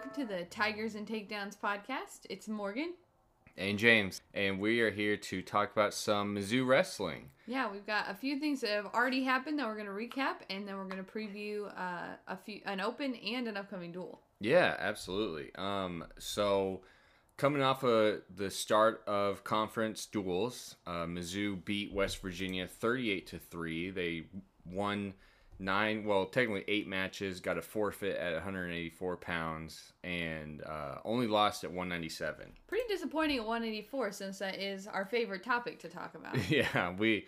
welcome to the Tigers and Takedowns podcast. It's Morgan. And James. And we are here to talk about some Mizzou wrestling. Yeah, we've got a few things that have already happened that we're going to recap, and then we're going to preview uh, a few an open and an upcoming duel. Yeah, absolutely. Um, so coming off of the start of conference duels, uh, Mizzou beat West Virginia 38 to three. They won nine, well, technically eight matches, got a forfeit at 184 pounds, and uh, only lost at 197. Pretty disappointing at 184 since that is our favorite topic to talk about. yeah, we,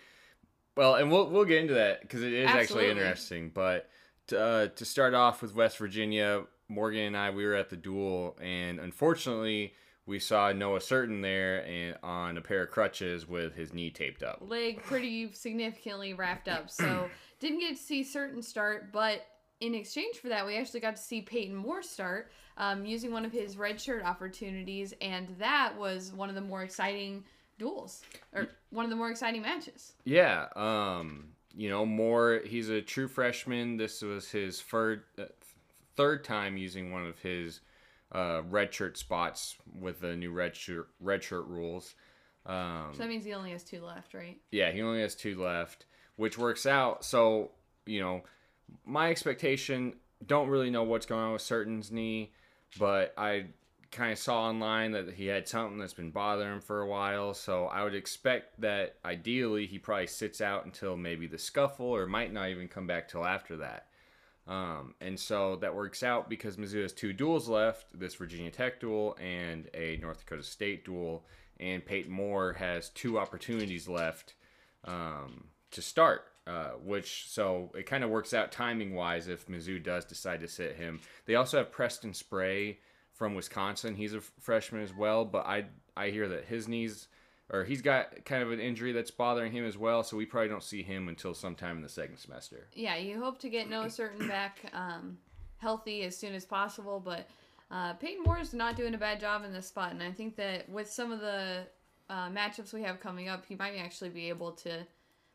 well, and we'll we'll get into that because it is Absolutely. actually interesting. But to, uh, to start off with West Virginia, Morgan and I, we were at the duel, and unfortunately. We saw Noah Surtin there and on a pair of crutches with his knee taped up. Leg pretty significantly wrapped up, so didn't get to see Surtin start, but in exchange for that, we actually got to see Peyton Moore start um, using one of his red shirt opportunities, and that was one of the more exciting duels, or one of the more exciting matches. Yeah, um, you know, Moore. He's a true freshman. This was his third uh, third time using one of his uh, red shirt spots with the new red shirt red shirt rules. Um, So that means he only has two left, right? yeah, he only has two left, which works out. So you know, my expectation. Don't really know what's going on with Surtin's knee, but I kind of saw online that he had something that's been bothering him for a while. So I would expect that ideally he probably sits out until maybe the scuffle, or might not even come back till after that. Um, and so that works out because Mizzou has two duels left this Virginia Tech duel and a North Dakota State duel. And Peyton Moore has two opportunities left um, to start, uh, which so it kind of works out timing wise if Mizzou does decide to sit him. They also have Preston Spray from Wisconsin. He's a freshman as well, but I I hear that his knees or he's got kind of an injury that's bothering him as well, so we probably don't see him until sometime in the second semester. Yeah, you hope to get Noah Surtin back um, healthy as soon as possible, but uh, Peyton Moore is not doing a bad job in this spot, and I think that with some of the uh, matchups we have coming up, he might actually be able to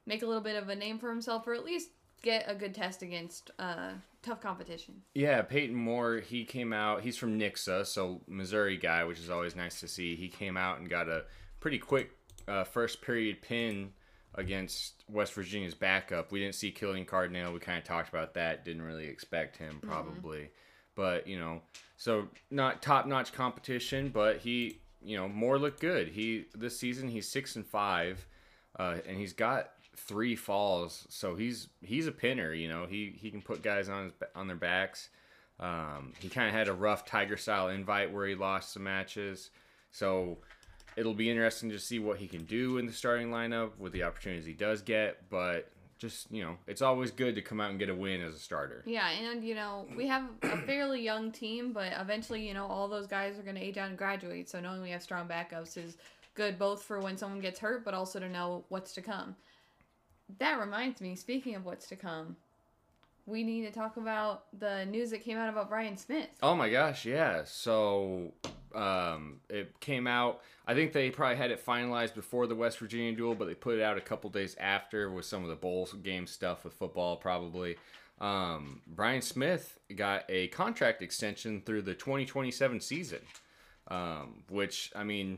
make a little bit of a name for himself, or at least get a good test against uh, tough competition. Yeah, Peyton Moore, he came out, he's from Nixa, so Missouri guy, which is always nice to see. He came out and got a pretty quick uh, first period pin against West Virginia's backup. We didn't see Killian Cardinale. We kind of talked about that. Didn't really expect him, probably. Mm-hmm. But, you know, so not top notch competition, but he, you know, Moore looked good. He, this season, he's six and five, uh, and he's got three falls. So he's, he's a pinner, you know, he, he can put guys on his, on their backs. Um, he kind of had a rough Tiger style invite where he lost some matches. So, it'll be interesting to see what he can do in the starting lineup with the opportunities he does get. But just you know, it's always good to come out and get a win as a starter. Yeah, and you know we have a fairly young team, but eventually you know all those guys are going to age out and graduate. So knowing we have strong backups is good both for when someone gets hurt, but also to know what's to come. That reminds me. Speaking of what's to come, we need to talk about the news that came out about Brian Smith. Oh my gosh, yeah. So um, it came out. I think they probably had it finalized before the West Virginia duel, but they put it out a couple days after with some of the bowl game stuff with football, probably. Um, Brian Smith got a contract extension through the 2027 season, um, which I mean,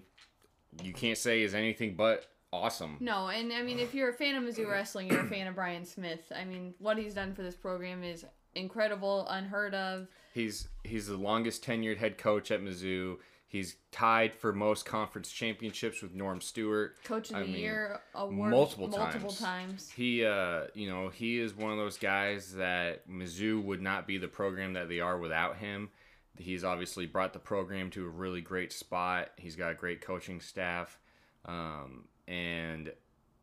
you can't say is anything but awesome. No, and I mean, if you're a fan of Mizzou wrestling, you're a fan of Brian Smith. I mean, what he's done for this program is incredible, unheard of. He's he's the longest tenured head coach at Mizzou. He's tied for most conference championships with Norm Stewart. Coach of I the mean, year award multiple multiple times. times. He, uh, you know, he is one of those guys that Mizzou would not be the program that they are without him. He's obviously brought the program to a really great spot. He's got a great coaching staff, um, and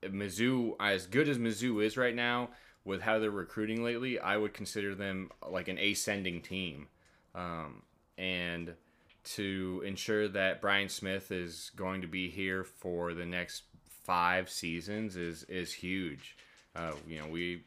Mizzou, as good as Mizzou is right now, with how they're recruiting lately, I would consider them like an ascending team, um, and to ensure that Brian Smith is going to be here for the next five seasons is is huge. Uh, you know, we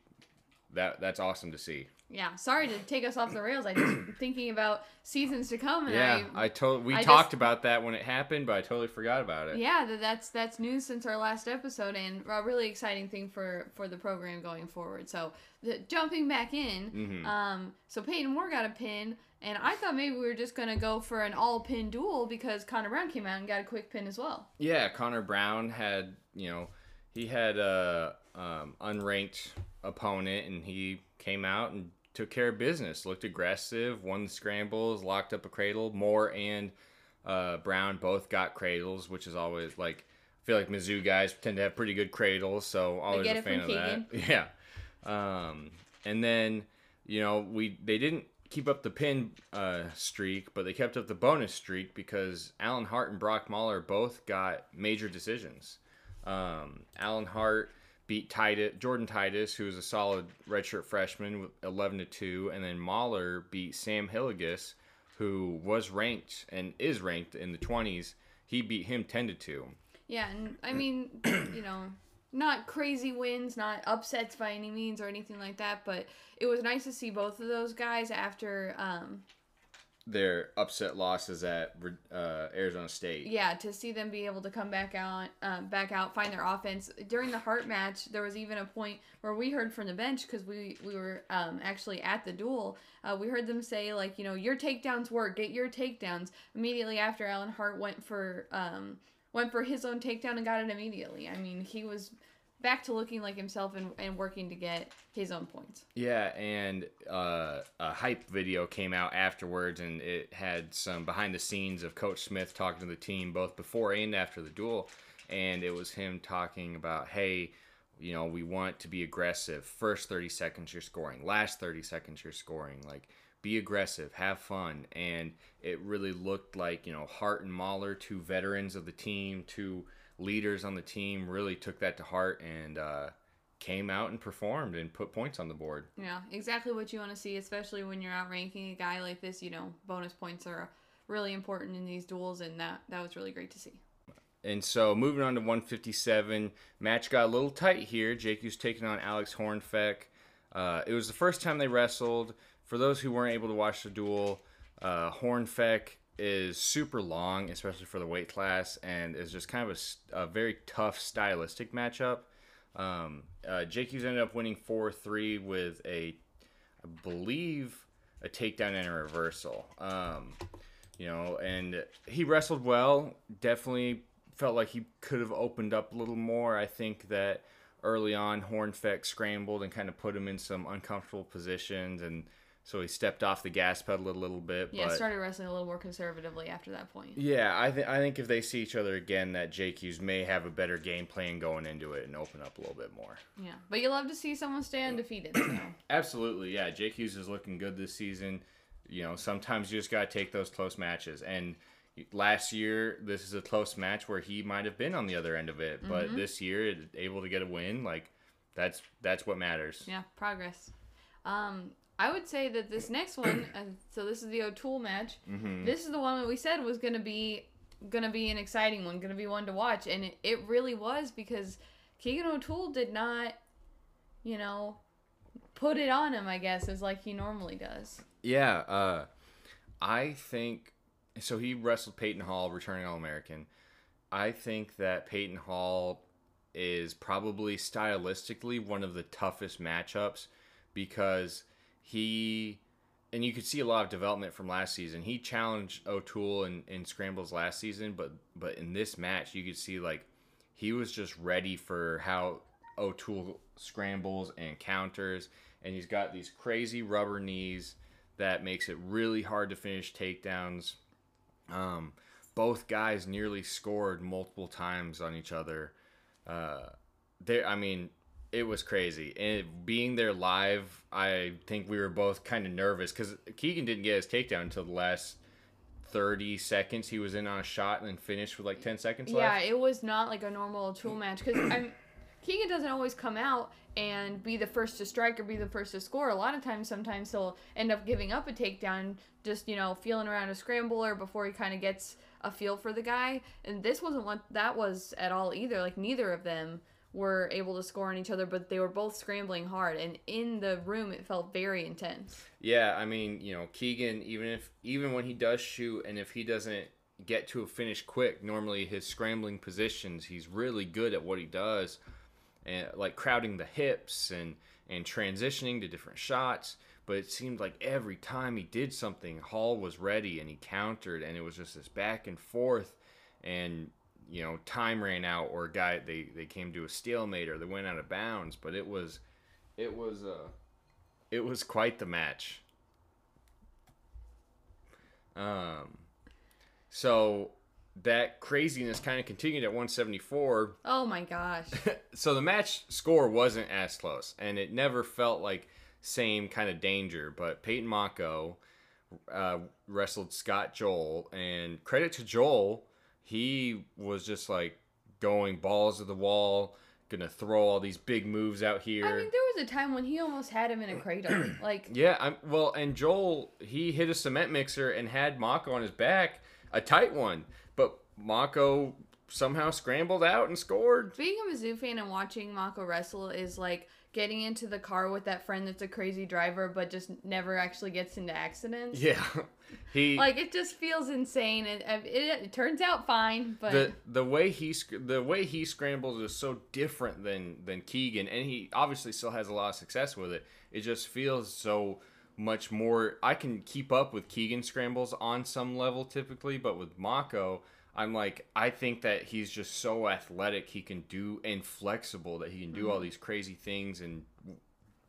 that that's awesome to see. Yeah, sorry to take us off the rails. I just thinking about seasons to come, and Yeah, I, I told we I talked just- about that when it happened, but I totally forgot about it. yeah, that's that's news since our last episode, and a really exciting thing for for the program going forward. So, the, jumping back in, Mhm. um, so Peyton Moore got a pin. And I thought maybe we were just gonna go for an all pin duel because Connor Brown came out and got a quick pin as well. Yeah, Connor Brown had you know he had a um, unranked opponent and he came out and took care of business. Looked aggressive, won the scrambles, locked up a cradle. Moore and uh, Brown both got cradles, which is always like I feel like Mizzou guys tend to have pretty good cradles, so always a fan of that. Yeah, um, and then you know we they didn't keep up the pin uh, streak, but they kept up the bonus streak because Alan Hart and Brock Mauller both got major decisions. Um, Alan Hart beat Titus, Jordan Titus, who was a solid redshirt freshman, with 11 to two, and then Mauller beat Sam Hillegas, who was ranked and is ranked in the 20s. He beat him 10 to two. Yeah, and I mean, you know, not crazy wins, not upsets by any means or anything like that, but it was nice to see both of those guys after, um, Their upset losses at uh, Arizona State. yeah, to see them be able to come back out, um, back out, find their offense during the Hart match. There was even a point where we heard from the bench because we we were um, actually at the duel. Uh, we heard them say like, you know, your takedowns work, get your takedowns. Immediately after Alan Hart went for um, went for his own takedown and got it immediately. I mean, he was back to looking like himself and, and working to get his own points. Yeah, and uh, a hype video came out afterwards, and it had some behind the scenes of Coach Smith talking to the team both before and after the duel. And it was him talking about, hey, you know, we want to be aggressive. First 30 seconds, you're scoring. Last 30 seconds, you're scoring. Like, be aggressive, have fun. And it really looked like, you know, Hart and Mauller, two veterans of the team, two leaders on the team, really took that to heart and uh, came out and performed and put points on the board. Yeah, exactly what you want to see, especially when you're outranking a guy like this. You know, bonus points are really important in these duels, and that that was really great to see. And so moving on to 157, match got a little tight here. Jake was taking on Alex Hornfeck. Uh, it was the first time they wrestled. For those who weren't able to watch the duel, uh, Hornfeck is super long, especially for the weight class, and is just kind of a very tough stylistic matchup. Um, uh, Hughes ended up winning 4 3 with a, I believe, a takedown and a reversal. Um, you know, and he wrestled well. Definitely felt like he could have opened up a little more. I think that early on, Hornfeck scrambled and kind of put him in some uncomfortable positions, and so he stepped off the gas pedal a little bit. Yeah, but started wrestling a little more conservatively after that point. yeah, I think I think if they see each other again, that Jake Hughes may have a better game plan going into it and open up a little bit more. Yeah, but you love to see someone stay undefeated. So. Absolutely, yeah. Jake Hughes is looking good this season. You know, sometimes you just got to take those close matches. And last year, this is a close match where he might have been on the other end of it, but this year, able to get a win, like that's that's what matters. Yeah, progress. Um, I would say that this next one, uh, so this is the O'Toole match. Mm-hmm. This is the one that we said was gonna be gonna be an exciting one, gonna be one to watch, and it, it really was because Keegan O'Toole did not, you know, put it on him. I guess as like he normally does. Yeah, uh, I think so. He wrestled Peyton Hall, returning All American. I think that Peyton Hall is probably stylistically one of the toughest matchups because he and you could see a lot of development from last season. He challenged O'Toole in, in scrambles last season, but but in this match you could see like he was just ready for how O'Toole scrambles and counters, and he's got these crazy rubber knees that makes it really hard to finish takedowns. Um, both guys nearly scored multiple times on each other. Uh, there, I mean, it was crazy. And being there live, I think we were both kind of nervous because Keegan didn't get his takedown until the last 30 seconds. He was in on a shot and then finished with like 10 seconds Yeah, left. Yeah, it was not like a normal tool match because I'm Keegan doesn't always come out and be the first to strike or be the first to score. A lot of times, sometimes he'll end up giving up a takedown, just you know, feeling around a scrambler before he kind of gets a feel for the guy. And this wasn't what that was at all either. Like neither of them were able to score on each other, but they were both scrambling hard. And in the room, it felt very intense. Yeah, I mean, you know, Keegan, even if even when he does shoot, and if he doesn't get to a finish quick, normally his scrambling positions, he's really good at what he does, and like crowding the hips and and transitioning to different shots. but it seemed like every time he did something, Hall was ready and he countered, and it was just this back and forth, and you know time ran out or guy they they came to a stalemate or they went out of bounds, but it was it was uh it was quite the match. Um, so that craziness kind of continued at 174 Oh my gosh. so the match score wasn't as close, and it never felt like same kind of danger. But Peyton Mocco uh, wrestled Scott Joel, and credit to Joel, he was just like going balls to the wall, gonna throw all these big moves out here. I mean, there was a time when he almost had him in a cradle. like, yeah, I'm well, and Joel he hit a cement mixer and had Mocco on his back, a tight one, but Mocco somehow scrambled out and scored. being a Mizzou fan and watching Mocco wrestle is like getting into the car with that friend that's a crazy driver but just never actually gets into accidents. Yeah, he Like it just feels insane. It, uh, it, it turns out fine, but the the way he the way he scrambles is so different than than Keegan, and he obviously still has a lot of success with it. It just feels so much more. I can keep up with Keegan scrambles on some level typically, but with Mocco, I'm like I think that he's just so athletic he can do and flexible that he can do all these crazy things and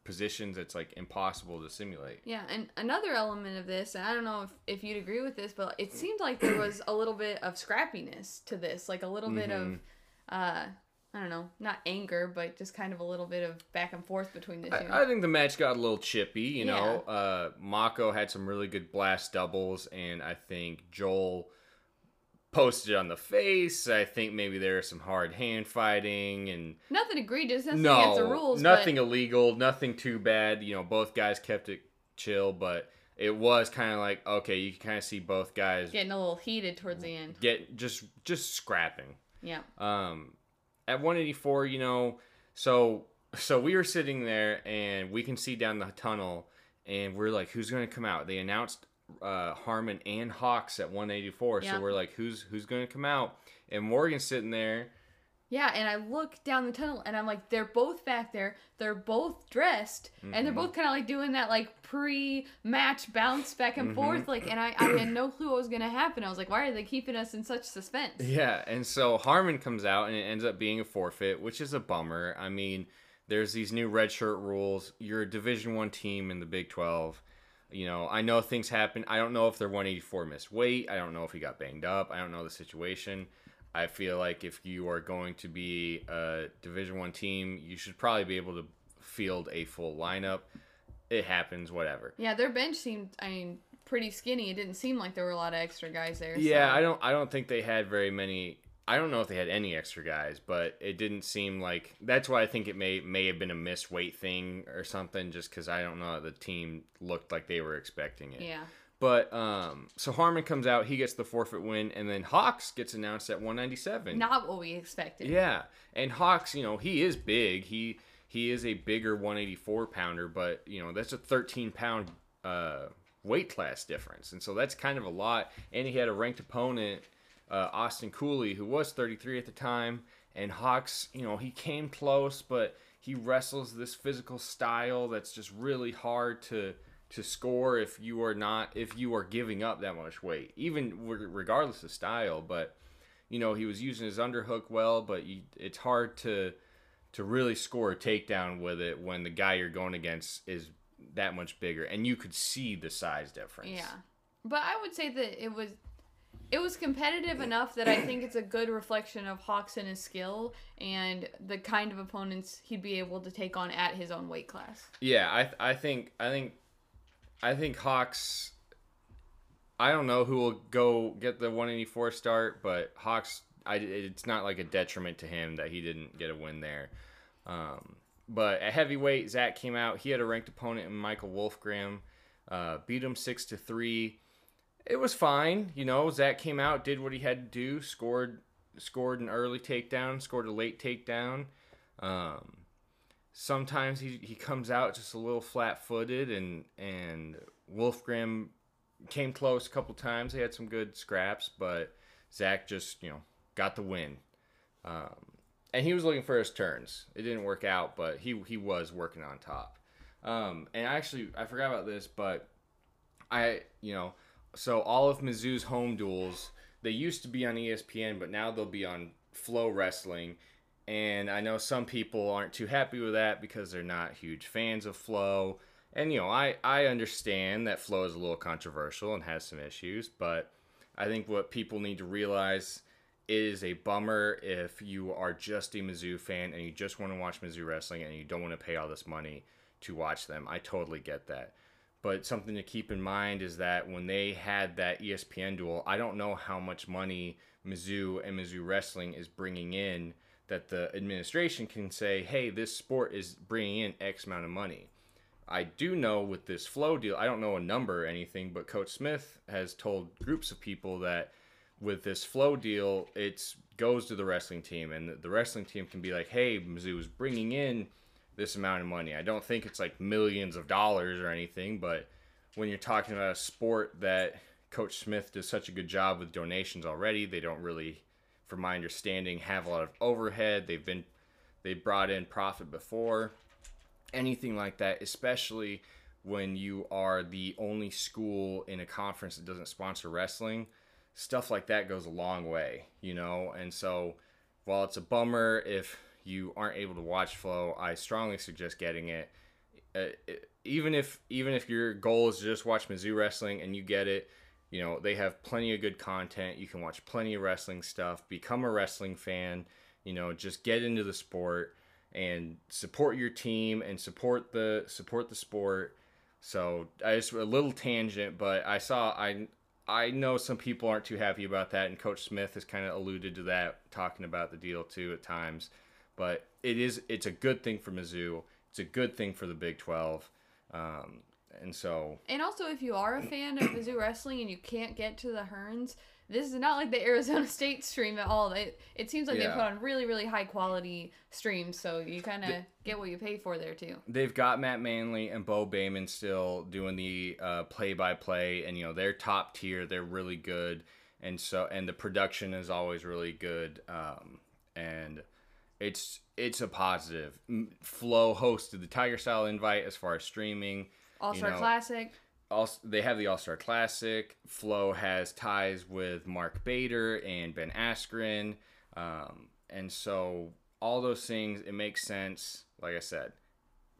positions that's like impossible to simulate. Yeah, and another element of this, and I don't know if, if you'd agree with this, but it seemed like there was a little bit of scrappiness to this, like a little bit of, Mm-hmm. uh, I don't know, not anger, but just kind of a little bit of back and forth between the two. I, I think the match got a little chippy. You know, uh, Mocco had some really good blast doubles, and I think Joel posted on the face. I think maybe there was some hard hand fighting and nothing egregious, nothing against the no, rules, nothing but illegal, nothing too bad. You know, both guys kept it chill, but it was kind of like okay, you can kind of see both guys getting a little heated towards the end. get just just scrapping. Yeah. Um, at 184, you know, so so we were sitting there and we can see down the tunnel, and we're like, who's going to come out? They announced uh, Harmon and Hawks at 184, Yeah. so we're like, who's who's going to come out? And Morgan's sitting there. Yeah, and I look down the tunnel and I'm like, they're both back there. They're both dressed, and Mm-hmm. they're both kind of like doing that like pre-match bounce back and forth. Mm-hmm. Like, and I, I had no clue what was gonna happen. I was like, why are they keeping us in such suspense? Yeah, and so Harmon comes out and it ends up being a forfeit, which is a bummer. I mean, there's these new red shirt rules. You're a Division One team in the Big Twelve. You know, I know things happen. I don't know if their 184 missed weight. I don't know if he got banged up. I don't know the situation. I feel like if you are going to be a Division One team, you should probably be able to field a full lineup. It happens, whatever. Yeah, their bench seemed, I mean, pretty skinny. It didn't seem like there were a lot of extra guys there. Yeah, so- I don't I don't think they had very many I don't know if they had any extra guys, but it didn't seem like that's why I think it may may have been a missed weight thing or something just cuz I don't know the team looked like they were expecting it. Yeah. But um so Harmon comes out, he gets the forfeit win and then Hawks gets announced at 197. Not what we expected. Yeah, and Hawks, you know, he is big. He he is a bigger 184 pounder, but you know that's a 13 pound uh, weight class difference, and so that's kind of a lot. And he had a ranked opponent, uh, Austin Cooley, who was 33 at the time. And Hawks, you know, he came close, but he wrestles this physical style that's just really hard to to score if you are not if you are giving up that much weight, even regardless of style. But you know, he was using his underhook well, but you, it's hard to to really score a takedown with it when the guy you're going against is that much bigger, and you could see the size difference. Yeah. But I would say that it was it was competitive enough that I think it's a good reflection of Hawks and his skill and the kind of opponents he'd be able to take on at his own weight class. Yeah, I I think I think I think Hawks. I don't know who will go get the 184 start, but Hawks. I it's not like a detriment to him that he didn't get a win there. Um, but at heavyweight, Zach came out. He had a ranked opponent in Michael Wolfgram. Uh, beat him six to three. It was fine, you know. Zach came out, did what he had to do, scored scored an early takedown, scored a late takedown. Um, sometimes he, he comes out just a little flat footed and and Wolfgram came close a couple times. They had some good scraps, but Zach just, you know, got the win. Um, and he was looking for his turns. It didn't work out, but he he was working on top. Um, and actually, I forgot about this, but I, you know, so all of Mizzou's home duels, they used to be on ESPN, but now they'll be on Flo Wrestling. And I know some people aren't too happy with that because they're not huge fans of Flo. And, you know, I, I understand that Flo is a little controversial and has some issues, but I think what people need to realize is a bummer if you are just a Mizzou fan and you just want to watch Mizzou wrestling and you don't want to pay all this money to watch them. I totally get that. But something to keep in mind is that when they had that ESPN duel, I don't know how much money Mizzou and Mizzou Wrestling is bringing in that the administration can say, hey, this sport is bringing in X amount of money. I do know with this Flo deal, I don't know a number or anything, but Coach Smith has told groups of people that with this Flo deal, it goes to the wrestling team, and the wrestling team can be like, "Hey, Mizzou is bringing in this amount of money." I don't think it's like millions of dollars or anything, but when you're talking about a sport that Coach Smith does such a good job with donations already, they don't really, from my understanding, have a lot of overhead. They've been they brought in profit before, anything like that, especially when you are the only school in a conference that doesn't sponsor wrestling stuff like that goes a long way, you know. And so, while it's a bummer if you aren't able to watch Flo, I strongly suggest getting it. Uh, even if even if your goal is to just watch Mizzou wrestling and you get it, you know they have plenty of good content. You can watch plenty of wrestling stuff. Become a wrestling fan. You know, just get into the sport and support your team and support the support the sport. So I just a little tangent, but I saw I I know some people aren't too happy about that, and Coach Smith has kind of alluded to that, talking about the deal too at times. But it is it's a good thing for Mizzou. It's a good thing for the Big Twelve. Um, and so. And also, if you are a fan of Mizzou wrestling and you can't get to the Hearnes, this is not like the Arizona State stream at all. It, it seems like yeah. they put on really, really high quality streams, so you kind of get what you pay for there too. They've got Matt Manley and Bo Bayman still doing the play by play, and you know they're top tier. They're really good, and so and the production is always really good. Um, and it's it's a positive. Flo hosted the Tiger Style Invite as far as streaming. All Star you know, Classic also they have the All Star Classic. Flo has ties with Mark Bader and Ben Askren, um, and so all those things it makes sense. Like I said,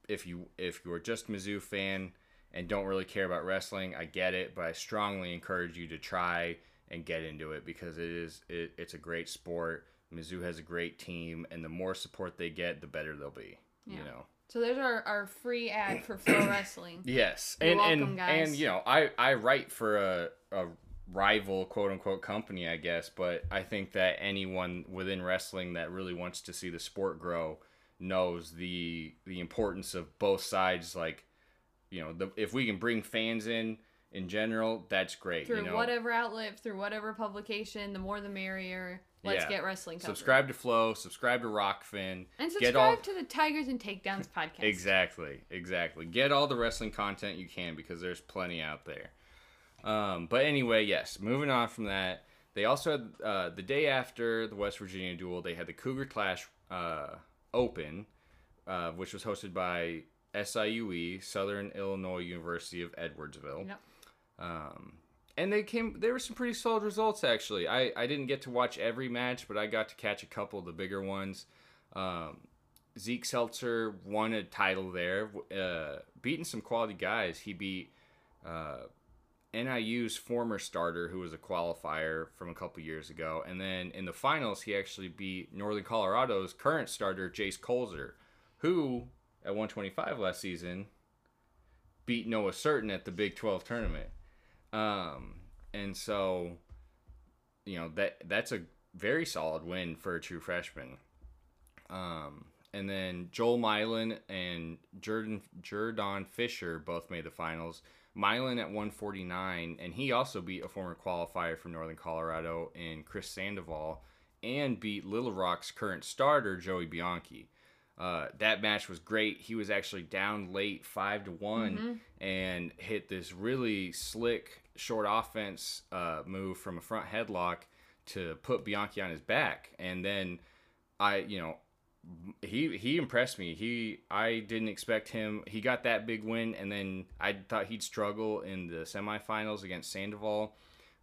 if you if you're just Mizzou fan and don't really care about wrestling, I get it, but I strongly encourage you to try and get into it because it is it, it's a great sport. Mizzou has a great team, and the more support they get, the better they'll be. Yeah. You know. So there's our, our free ad for Flo Wrestling. Yes, You're and welcome, and guys. and you know I I write for a a rival quote unquote company I guess, but I think that anyone within wrestling that really wants to see the sport grow knows the the importance of both sides. Like, you know, the, if we can bring fans in in general, that's great. Through you know? whatever outlet, through whatever publication, the more the merrier. Let's yeah. get wrestling covered. Subscribe to Flo. Subscribe to Rokfin. And subscribe all... to the Tigers and Takedowns podcast. exactly, exactly. Get all the wrestling content you can because there's plenty out there. Um, but anyway, yes. Moving on from that, they also had uh, the day after the West Virginia duel, they had the Cougar Clash uh, Open, uh, which was hosted by SIUE, Southern Illinois University of Edwardsville. Yep. Um, and they came there were some pretty solid results actually. I i didn't get to watch every match but i got to catch a couple of the bigger ones. Um, zeke seltzer won a title there uh, beating some quality guys. He beat uh, niu's former starter who was a qualifier from a couple years ago. And then in the finals he actually beat northern colorado's current starter jace koelzer who at 125 last season beat noah surtin at the big 12 tournament um, and so, you know that that's a very solid win for a true freshman. Um, and then Joel Mylan and Jordan Jordan Fisher both made the finals. Mylan at 149, and he also beat a former qualifier from Northern Colorado in Chris Sandoval, and beat Little Rock's current starter Joey Bianchi. Uh, that match was great. He was actually down late, five to one, mm-hmm. and hit this really slick short offense uh, move from a front headlock to put Bianchi on his back, and then I, you know, he he impressed me. He I didn't expect him. He got that big win, and then I thought he'd struggle in the semifinals against Sandoval,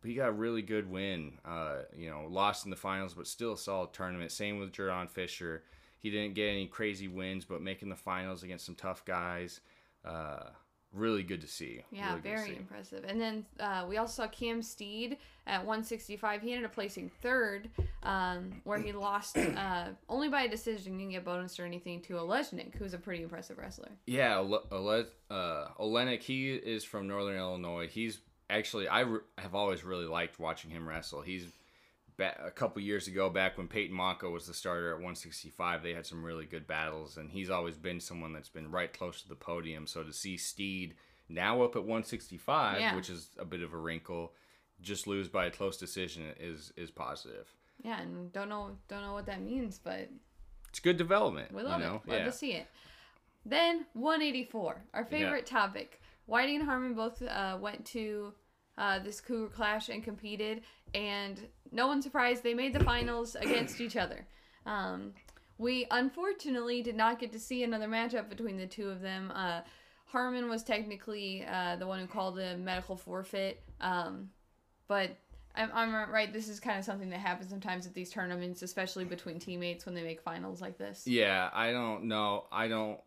but he got a really good win. Uh, you know, lost in the finals, but still a solid tournament. Same with Jordan Fisher. He didn't get any crazy wins, but making the finals against some tough guys. Uh, really good to see. Yeah, really very impressive. And then uh, we also saw Cam Steed at 165. He ended up placing third, um, where he lost uh, only by a decision. Didn't get bonus or anything to Olejnik, who's a pretty impressive wrestler. Yeah, Ole- uh, Olenek, he is from Northern Illinois. He's actually, I re- have always really liked watching him wrestle. He's a couple years ago, back when Peyton Mocco was the starter at 165, they had some really good battles, and he's always been someone that's been right close to the podium. So to see Steed now up at 165, yeah. which is a bit of a wrinkle, just lose by a close decision is is positive. Yeah, and don't know don't know what that means, but it's good development. We love you know? it. Love yeah. to see it. Then 184, our favorite yeah. topic. Whiting and Harmon both uh, went to uh, this Cougar Clash and competed, and no one's surprised they made the finals against each other. Um, we unfortunately did not get to see another matchup between the two of them. Uh, Harmon was technically uh, the one who called a medical forfeit, um, but I'm, I'm right. This is kind of something that happens sometimes at these tournaments, especially between teammates when they make finals like this. Yeah, I don't know. I don't.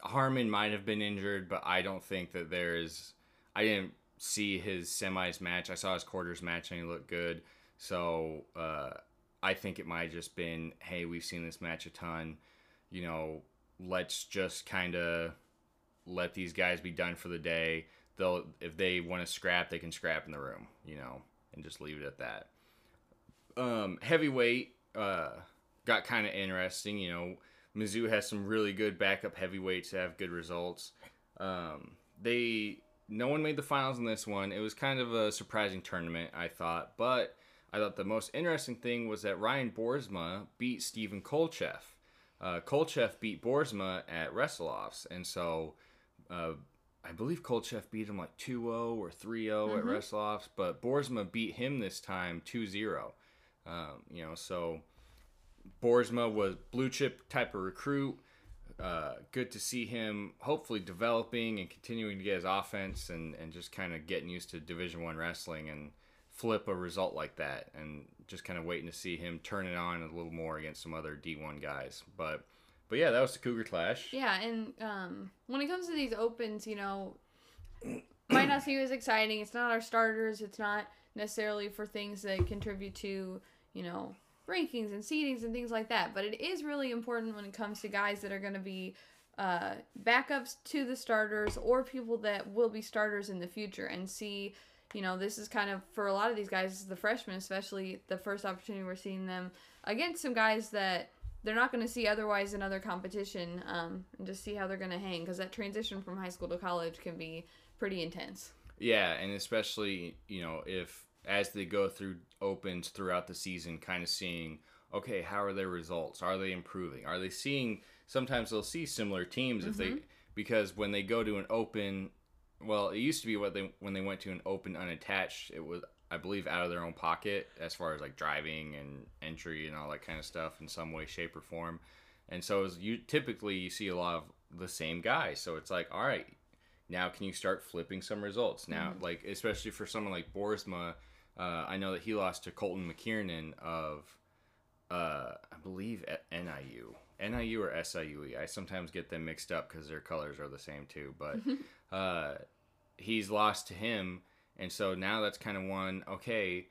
Harmon might have been injured, but I don't think that there is. I didn't see his semis match. I saw his quarters match and he looked good. So uh, I think it might have just been, hey, we've seen this match a ton. You know, let's just kind of let these guys be done for the day. They'll if they want to scrap, they can scrap in the room. You know, and just leave it at that. Um, heavyweight uh, got kind of interesting. You know, Mizzou has some really good backup heavyweights that have good results. Um, they no one made the finals in this one. It was kind of a surprising tournament, I thought. But I thought the most interesting thing was that Ryan Boersma beat Stephen Kolchev. Uh, Kolchev beat Boersma at WrestleOffs. And so uh, I believe Kolchev beat him like 2 0 or 3 0 mm-hmm. at WrestleOffs. But Boersma beat him this time 2 0. Um, you know, so Boersma was blue chip type of recruit uh, good to see him hopefully developing and continuing to get his offense and, and just kind of getting used to Division One wrestling and flip a result like that and just kind of waiting to see him turn it on a little more against some other D1 guys. But but yeah, that was the Cougar Clash. Yeah, and um, when it comes to these opens, you know, might not seem as exciting. It's not our starters. It's not necessarily for things that contribute to you know rankings and seedings and things like that. But it is really important when it comes to guys that are going to be uh, backups to the starters or people that will be starters in the future and see. You know, this is kind of for a lot of these guys, the freshmen, especially the first opportunity we're seeing them against some guys that they're not going to see otherwise in other competition, um, and just see how they're going to hang because that transition from high school to college can be pretty intense. Yeah, and especially you know if as they go through opens throughout the season, kind of seeing, okay, how are their results? Are they improving? Are they seeing? Sometimes they'll see similar teams mm-hmm. if they mm-hmm. because when they go to an open, well, it used to be what they when they went to an open unattached, it was I believe out of their own pocket as far as like driving and entry and all that kind of stuff in some way, shape, or form. And so as you typically you see a lot of the same guys. So it's like, all right, now can you start flipping some results? Now, mm-hmm. like especially for someone like Boersma uh, I know that he lost to Colton McKiernan of, uh, I believe, at NIU. NIU or SIUE. I sometimes get them mixed up because their colors are the same too. But uh, he's lost to him, and so now that's kind of one. Okay,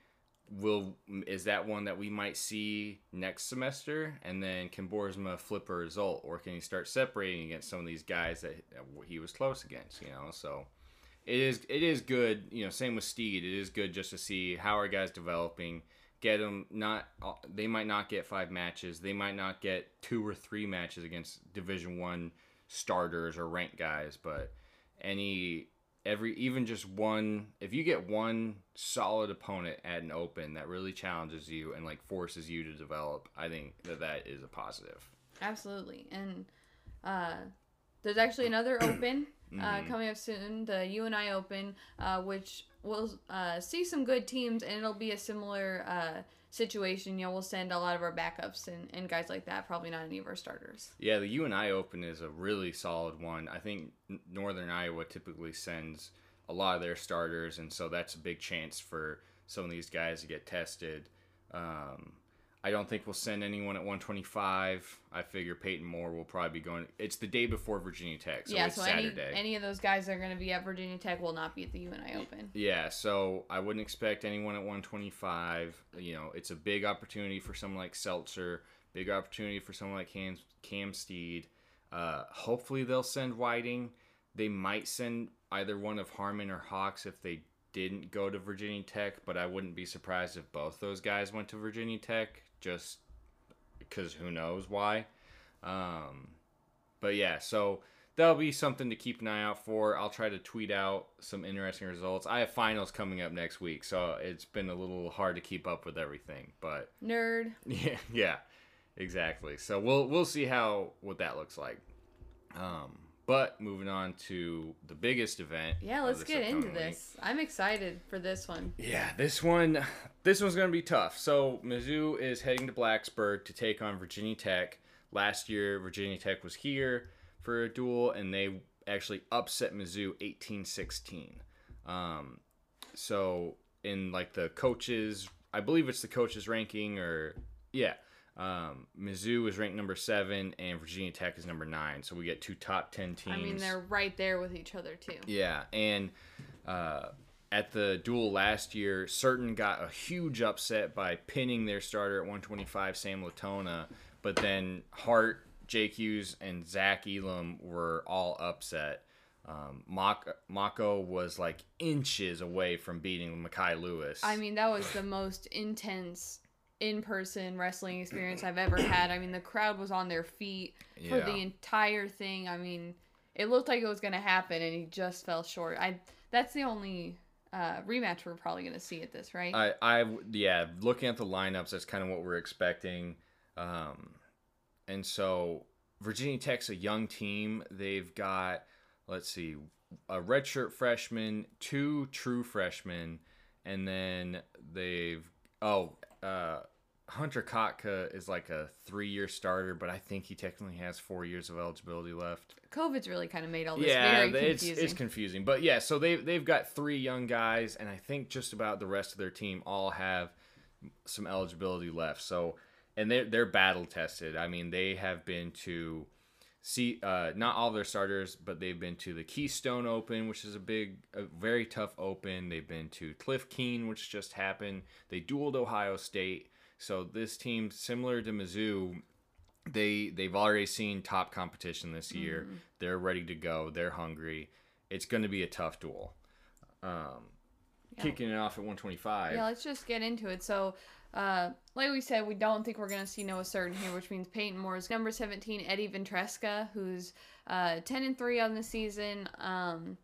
will is that one that we might see next semester? And then can Boersma flip a result, or can he start separating against some of these guys that he was close against? You know, so it is it is good. You know, same with Steed. It is good just to see how our guys developing. Get them not. They might not get five matches. They might not get two or three matches against Division One starters or ranked guys. But any every even just one if you get one solid opponent at an open that really challenges you and like forces you to develop i think that that is a positive absolutely and uh there's actually another open uh, coming up soon, the UNI Open, uh, which will uh, see some good teams, and it'll be a similar uh, situation. You know, we'll send a lot of our backups and, and guys like that. Probably not any of our starters. Yeah, the UNI Open is a really solid one. I think Northern Iowa typically sends a lot of their starters, and so that's a big chance for some of these guys to get tested. Um, I don't think we'll send anyone at 125. I figure Peyton Moore will probably be going. It's the day before Virginia Tech, so yeah, it's so any Saturday. any of those guys that are going to be at Virginia Tech will not be at the UNI Open. Yeah, so I wouldn't expect anyone at 125. You know, it's a big opportunity for someone like Seltzer, big opportunity for someone like Cam, Cam Steed. Uh, hopefully, they'll send Whiting. They might send either one of Harmon or Hawks if they didn't go to Virginia Tech, but I wouldn't be surprised if both those guys went to Virginia Tech, just because who knows why. Um, but yeah, so that'll be something to keep an eye out for. I'll try to tweet out some interesting results. I have finals coming up next week, so it's been a little hard to keep up with everything. But Nerd. yeah, yeah, exactly. So we'll we'll see how what that looks like. Um, but moving on to the biggest event. Yeah, let's get into week. this. I'm excited for this one. Yeah, this one, this one's gonna be tough. So Mizzou is heading to Blacksburg to take on Virginia Tech. Last year, Virginia Tech was here for a duel, and they actually upset Mizzou 18-16. Um, so in like the coaches, I believe it's the coaches ranking, or yeah, um, Mizzou is ranked number seven, and Virginia Tech is number nine. So we get two top ten teams. I mean, they're right there with each other too. Yeah, and uh, at the duel last year, Surtin got a huge upset by pinning their starter at 125, Sam Latona, but then Hart, Jake Hughes, and Zach Elam were all upset. Um, Mocco was like inches away from beating Mekhi Lewis. I mean, that was the most intense in-person wrestling experience I've ever had. I mean, the crowd was on their feet for Yeah. the entire thing. I mean, it looked like it was going to happen, and he just fell short. I that's the only uh, rematch we're probably going to see at this, right? I, I, yeah, looking at the lineups, that's kind of what we're expecting. Um, and so Virginia Tech's a young team. They've got, let's see, a redshirt freshman, two true freshmen, and then they've, oh, uh, Hunter Kotka is like a three year starter, but I think he technically has four years of eligibility left. COVID's really kind of made all this Yeah, very it's confusing. it's confusing, but yeah. So they they've got three young guys, and I think just about the rest of their team all have some eligibility left. So and they're they're battle tested. I mean, they have been to see uh, not all their starters, but they've been to the Keystone Open, which is a big, a very tough Open. They've been to Cliff Keen, which just happened. They dueled Ohio State. So this team, similar to Mizzou, they they've already seen top competition this year. They're ready to go. They're hungry. It's going to be a tough duel. Um, Yeah. Kicking it off at 125. Yeah, let's just get into it. So, uh, like we said, we don't think we're going to see Noah Surtin here, which means Peyton Moore's number 17, Eddie Ventresca, who's uh, 10 and 3 on the season. Um,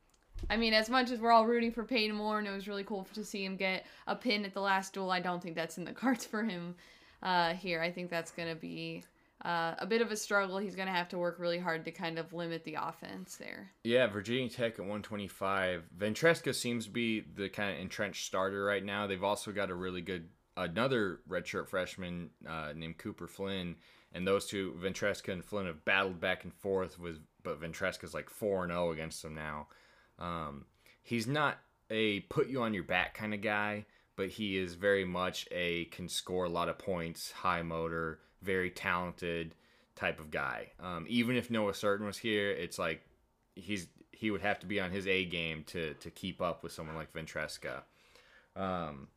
I mean, as much as we're all rooting for Peyton Moore, and it was really cool to see him get a pin at the last duel, I don't think that's in the cards for him uh, here. I think that's going to be uh, a bit of a struggle. He's going to have to work really hard to kind of limit the offense there. Yeah, Virginia Tech at 125. Ventresca seems to be the kind of entrenched starter right now. They've also got a really good another redshirt freshman uh, named Cooper Flynn, and those two, Ventresca and Flynn, have battled back and forth with, but Ventresca's like four and zero against them now. Um, he's not a put you on your back kind of guy, but he is very much a can score a lot of points, high motor, very talented type of guy. Um, even if Noah Surtin was here, it's like he's he would have to be on his A game to to keep up with someone like Ventresca. Um,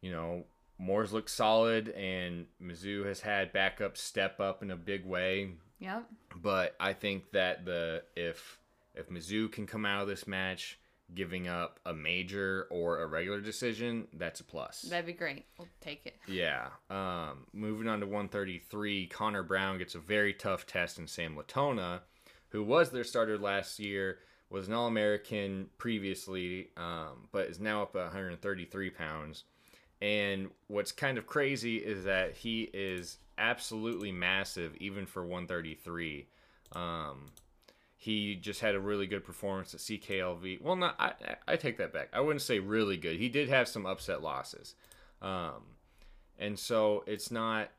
you know, Moore's looked solid, and Mizzou has had backups step up in a big way. Yep. But I think that the if if Mizzou can come out of this match giving up a major or a regular decision, that's a plus. That'd be great. We'll take it. Yeah. Um, moving on to 133, Connor Brown gets a very tough test in Sam Latona, who was their starter last year, was an All American previously, um, but is now up at 133 pounds. And what's kind of crazy is that he is absolutely massive, even for 133. Um, he just had a really good performance at CKLV. Well, not I, I take that back. I wouldn't say really good. He did have some upset losses, um, and so it's not.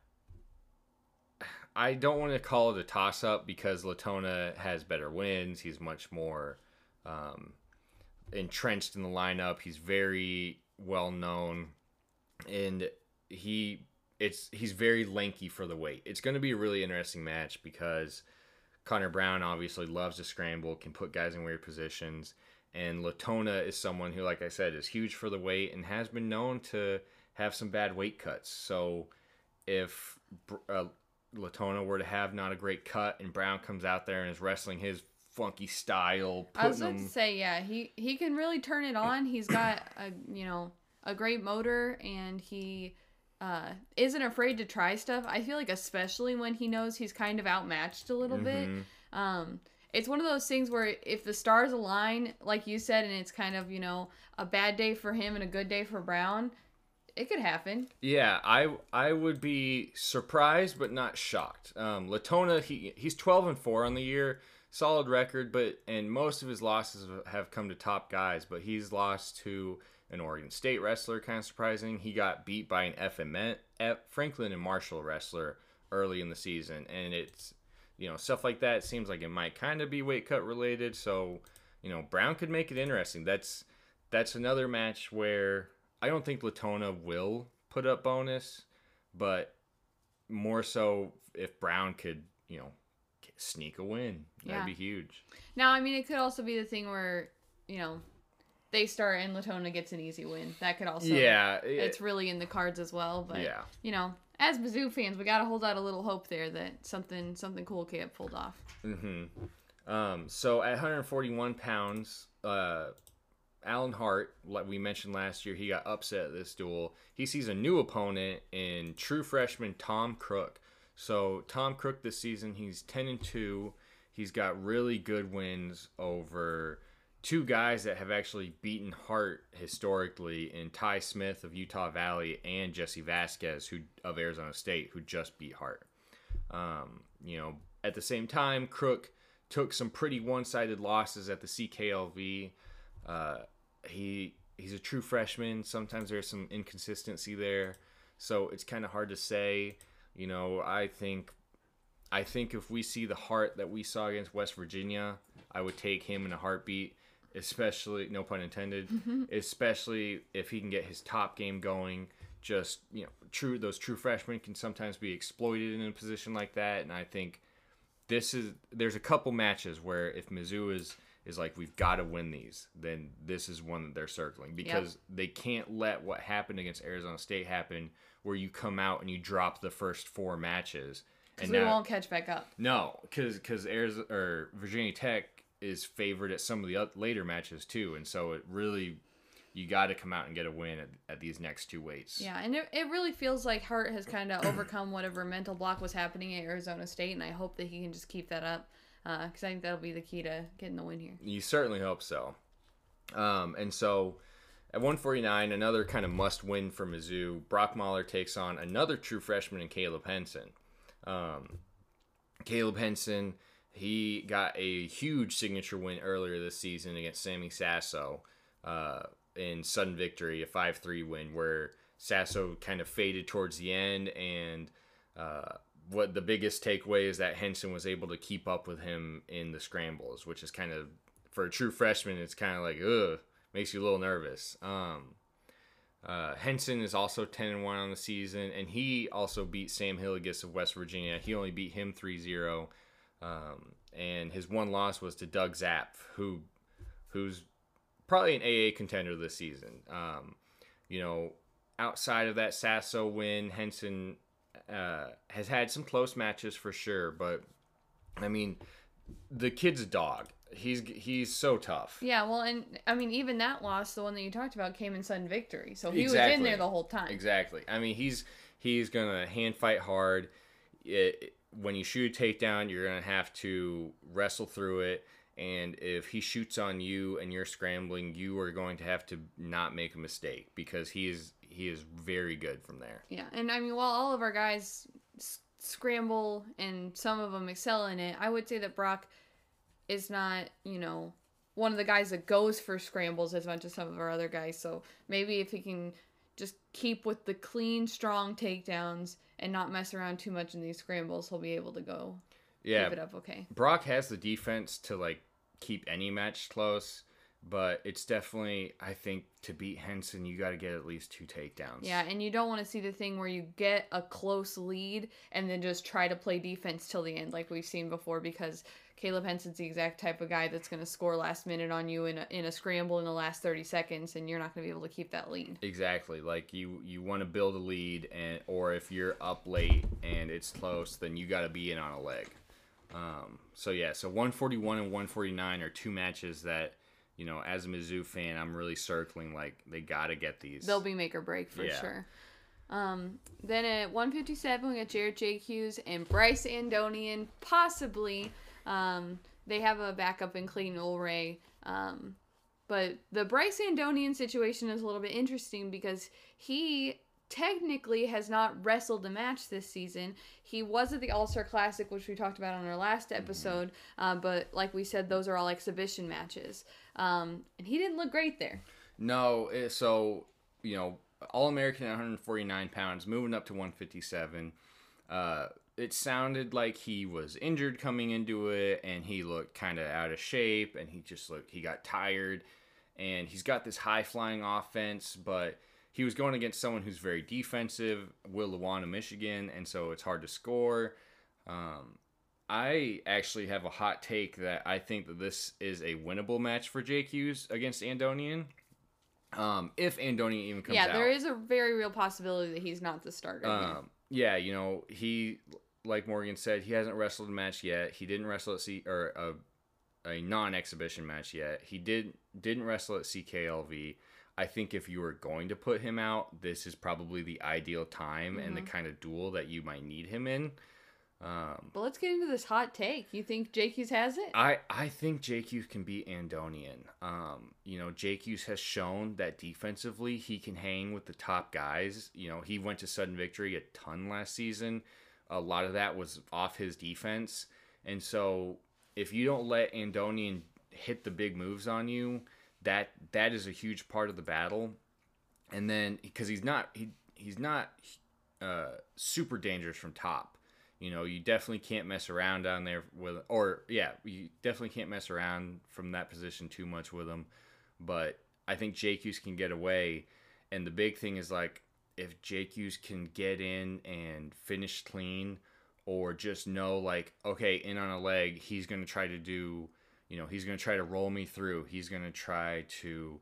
I don't want to call it a toss up because Latona has better wins. He's much more um, entrenched in the lineup. He's very well known, and he it's he's very lanky for the weight. It's going to be a really interesting match because Connor Brown obviously loves to scramble, can put guys in weird positions, and Latona is someone who, like I said, is huge for the weight and has been known to have some bad weight cuts. So if uh, Latona were to have not a great cut and Brown comes out there and is wrestling his funky style, I was about to say, yeah, he he can really turn it on. He's got a you know a great motor and he uh, isn't afraid to try stuff. I feel like especially when he knows he's kind of outmatched a little mm-hmm. bit. Um, it's one of those things where if the stars align, like you said, and it's kind of you know a bad day for him and a good day for Brown, it could happen. Yeah, I I would be surprised but not shocked. Um, Latona he he's twelve and four on the year, solid record, but and most of his losses have come to top guys, but he's lost to an Oregon State wrestler, kind of surprising. He got beat by an FMN, F, Franklin and Marshall wrestler early in the season, and it's you know stuff like that. seems like it might kind of be weight cut related. So you know Brown could make it interesting. That's that's another match where I don't think Latona will put up bonus, but more so if Brown could you know sneak a win, that'd be huge. Now I mean it could also be the thing where you know they start and Latona gets an easy win. That could also yeah, it, it's really in the cards as well. But yeah, you know, as Mizzou fans, we gotta hold out a little hope there that something something cool can get pulled off. Mm-hmm. Um, so at 141 pounds, uh, Alan Hart, like we mentioned last year, he got upset at this duel. He sees a new opponent in true freshman Tom Crook. So Tom Crook this season, he's 10 and two. He's got really good wins over two guys that have actually beaten Hart historically in Ty Smith of Utah Valley and Jesse Vasquez who of Arizona State who just beat Hart. Um, you know, at the same time, Crook took some pretty one-sided losses at the CKLV. Uh, he he's a true freshman. Sometimes there's some inconsistency there, so it's kind of hard to say. You know, I think I think if we see the heart that we saw against West Virginia, I would take him in a heartbeat especially no pun intended, mm-hmm. especially if he can get his top game going. Just you know, true those true freshmen can sometimes be exploited in a position like that, and I think this is there's a couple matches where if Mizzou is is like we've got to win these, then this is one that they're circling because yep. they can't let what happened against Arizona State happen, where you come out and you drop the first four matches. And we now, won't catch back up. No, because because Arizona or Virginia Tech is favored at some of the later matches too, and so it really you got to come out and get a win at, at these next two weights. Yeah, and it, it really feels like Hart has kind of overcome whatever mental block was happening at Arizona State, and I hope that he can just keep that up because uh, I think that'll be the key to getting the win here. You certainly hope so. Um, and so at 149, another kind of must win for Mizzou. Brock Mauller takes on another true freshman in Caleb Henson. Um, Caleb Henson he got a huge signature win earlier this season against Sammy Sasso uh, in sudden victory, a 5 3 win where Sasso kind of faded towards the end. And uh, what the biggest takeaway is that Henson was able to keep up with him in the scrambles, which is kind of, for a true freshman, it's kind of like, ugh, makes you a little nervous. Um, uh, Henson is also 10 and 1 on the season, and he also beat Sam Hillegas of West Virginia. He only beat him 3 0. Um, and his one loss was to Doug Zapf, who who's probably an AA contender this season. Um, you know, outside of that Sasso win, Henson uh, has had some close matches for sure, but I mean, the kid's a dog. He's he's so tough. Yeah, well, and I mean, even that loss, the one that you talked about, came in sudden victory, so he exactly. was in there the whole time. Exactly. I mean, he's he's gonna hand fight hard. It, when you shoot a takedown, you're going to have to wrestle through it. And if he shoots on you and you're scrambling, you are going to have to not make a mistake because he is he is very good from there. Yeah, and I mean, while all of our guys scramble and some of them excel in it, I would say that Brock is not, you know, one of the guys that goes for scrambles as much as some of our other guys. So maybe if he can just keep with the clean, strong takedowns and not mess around too much in these scrambles, he'll be able to go Yeah, keep it up okay. Brock has the defense to like keep any match close, but it's definitely I think to beat Henson you got to get at least two takedowns. Yeah, and you don't want to see the thing where you get a close lead and then just try to play defense till the end, like we've seen before, because Caleb Henson's the exact type of guy that's going to score last minute on you in a, in a scramble in the last 30 seconds, and you're not going to be able to keep that lead. Exactly. Like you you want to build a lead and or if you're up late and it's close, then you got to be in on a leg. Um, so yeah, so 141 and 149 are two matches that you know, as a Mizzou fan, I'm really circling like they got to get these. They'll be make or break for Yeah. sure. Um, then at 157, we got Jared J. Hughes and Bryce Andonian, possibly. Um, they have a backup in Clayton Ulrey. Um, but the Bryce Andonian situation is a little bit interesting because he technically has not wrestled a match this season. He was at the All Star Classic, which we talked about on our last episode. Uh, but like we said, those are all exhibition matches. Um, and he didn't look great there. No, eh, so you know, All American at 149 pounds, moving up to 157. Uh, it sounded like he was injured coming into it, and he looked kind of out of shape, and he just looked he got tired, and he's got this high flying offense, but he was going against someone who's very defensive, Will of Michigan, and so it's hard to score. Um, I actually have a hot take that I think that this is a winnable match for JQ's against Andonian. Um, if Andonian even comes yeah, out. Yeah, there is a very real possibility that he's not the starter. Um, yeah, you know, he like Morgan said, he hasn't wrestled a match yet. He didn't wrestle at C or a, a non-exhibition match yet. He did didn't wrestle at CKLV. I think if you were going to put him out, this is probably the ideal time and the kind of duel that you might need him in. Um, But let's get into this hot take. You think Jake Hughes has it? I, I think Jake Hughes can beat Andonian. Um, you know, Jake Hughes has shown that defensively he can hang with the top guys. You know, he went to sudden victory a ton last season. A lot of that was off his defense. And so if you don't let Andonian hit the big moves on you, that that is a huge part of the battle. And then because he's not he he's not uh, super dangerous from top. You know, you definitely can't mess around down there with, or yeah, you definitely can't mess around from that position too much with him. But I think Jake can get away, and the big thing is like if Jake can get in and finish clean, or just know like okay, in on a leg, he's gonna try to do, you know, he's gonna try to roll me through. He's gonna try to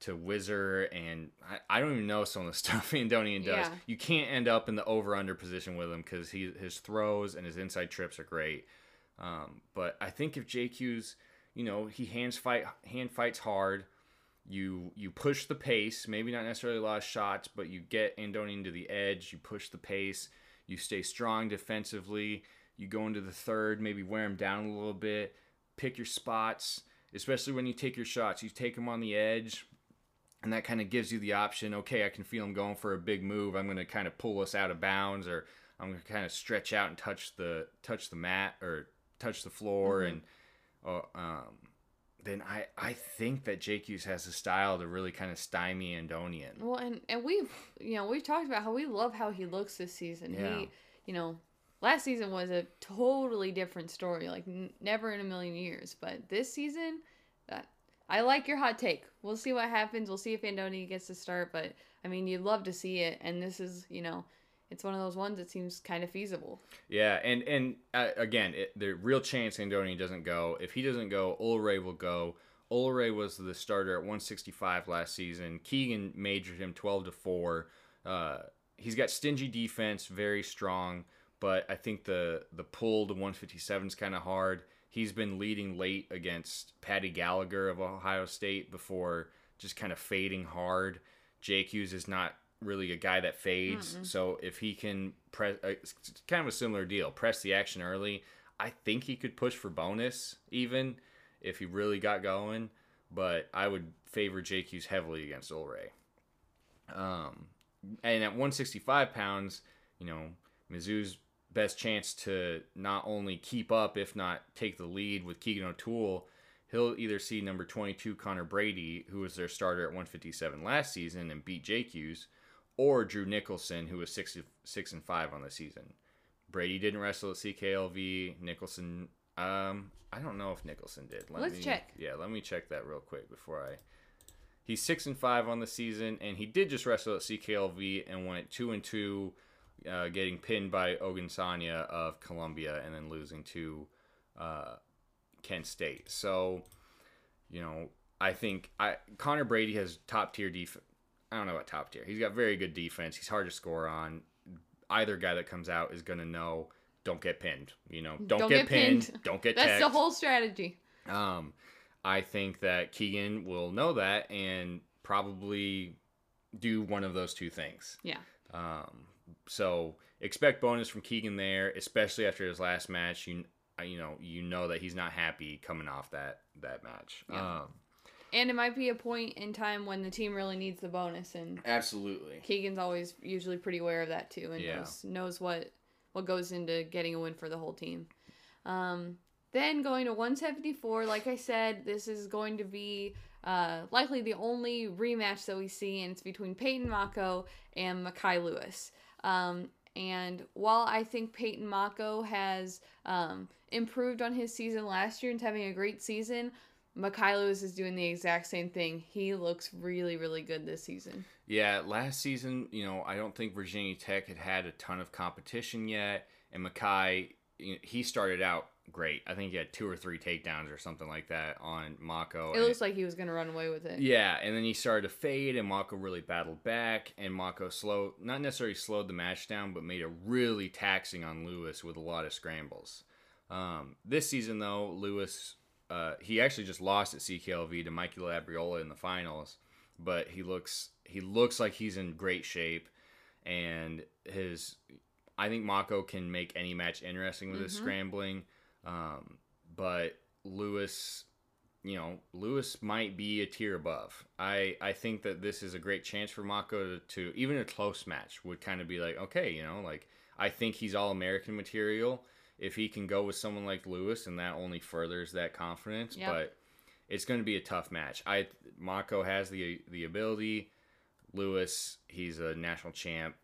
to whizzer and I, I don't even know some of the stuff Andonian does. Yeah. You can't end up in the over under position with him because he his throws and his inside trips are great. Um, but I think if JQ's, you know, he hands fight hand fights hard. You you push the pace, maybe not necessarily a lot of shots, but you get Andonian to the edge. You push the pace. You stay strong defensively. You go into the third, maybe wear him down a little bit. Pick your spots, especially when you take your shots. You take them on the edge and that kind of gives you the option okay i can feel him going for a big move i'm going to kind of pull us out of bounds or i'm going to kind of stretch out and touch the touch the mat or touch the floor and uh, um, then I, I think that Jake Hughes has a style to really kind of stymie Andonian. Well, and and we've you know we've talked about how we love how he looks this season. Yeah. He you know last season was a totally different story, like n- never in a million years. But this season, that I like your hot take. We'll see what happens. We'll see if Andoni gets to start. But I mean, you'd love to see it, and this is you know. It's one of those ones that seems kind of feasible. Yeah, and and uh, again, it, the real chance Andoni doesn't go. If he doesn't go, Ulrey will go. Ulrey was the starter at 165 last season. Keegan majored him 12 to four. Uh, he's got stingy defense, very strong, but I think the the pull to 157 is kind of hard. He's been leading late against Patty Gallagher of Ohio State before just kind of fading hard. Jake Hughes is not really a guy that fades. So if he can press, uh, it's kind of a similar deal. Press the action early. I think he could push for bonus even if he really got going. But I would favor Jake Hughes heavily against Ulrey. Um, and at 165 pounds, you know, Mizzou's best chance to not only keep up, if not take the lead with Keegan O'Toole. He'll either see number 22 Connor Brady, who was their starter at 157 last season and beat Jake Hughes, or Drew Nicholson, who was six six and five on the season. Brady didn't wrestle at CKLV. Nicholson, um, I don't know if Nicholson did. Let us check. Yeah, let me check that real quick before I. He's six and five on the season, and he did just wrestle at CKLV and went two and two, uh, getting pinned by Ogunsanya of Columbia, and then losing to uh, Kent State. So, you know, I think I Connor Brady has top tier defense. I don't know about top tier. He's got very good defense. He's hard to score on. Either guy that comes out is gonna know. Don't get pinned. You know, don't, Don't get, get pinned. pinned. Don't get. That's the whole strategy. Um, I think that Keegan will know that and probably do one of those two things. Yeah. Um, so expect bonus from Keegan there, especially after his last match. You you know you know that he's not happy coming off that that match. Yeah. Um, And it might be a point in time when the team really needs the bonus, and absolutely. Keegan's always usually pretty aware of that too, and Yeah. knows knows what what goes into getting a win for the whole team. Um, then going to 174, like I said, this is going to be uh, likely the only rematch that we see, and it's between Peyton Mocco and Mekhi Lewis. Um, and while I think Peyton Mocco has um, improved on his season last year and having a great season, Mekhi Lewis is doing the exact same thing. He looks really, really good this season. Yeah, last season, you know, I don't think Virginia Tech had had a ton of competition yet, and Mekhi, you know, he started out great. I think he had two or three takedowns or something like that on Mocco. It looks like he was going to run away with it. Yeah, and then he started to fade, and Mocco really battled back, and Mocco slowed, not necessarily slowed the match down, but made it really taxing on Lewis with a lot of scrambles. Um, this season, though, Lewis, uh, he actually just lost at CKLV to Mikey Labriola in the finals, but he looks he looks like he's in great shape, and his I think Mocco can make any match interesting with his Mhm. scrambling, um, but Lewis you know, Lewis might be a tier above. I I think that this is a great chance for Mocco to, to even a close match would kind of be like, okay, you know, like I think he's all American material. If he can go with someone like Lewis, and that only furthers that confidence. Yep. But it's going to be a tough match. I Mocco has the the ability. Lewis, he's a national champ,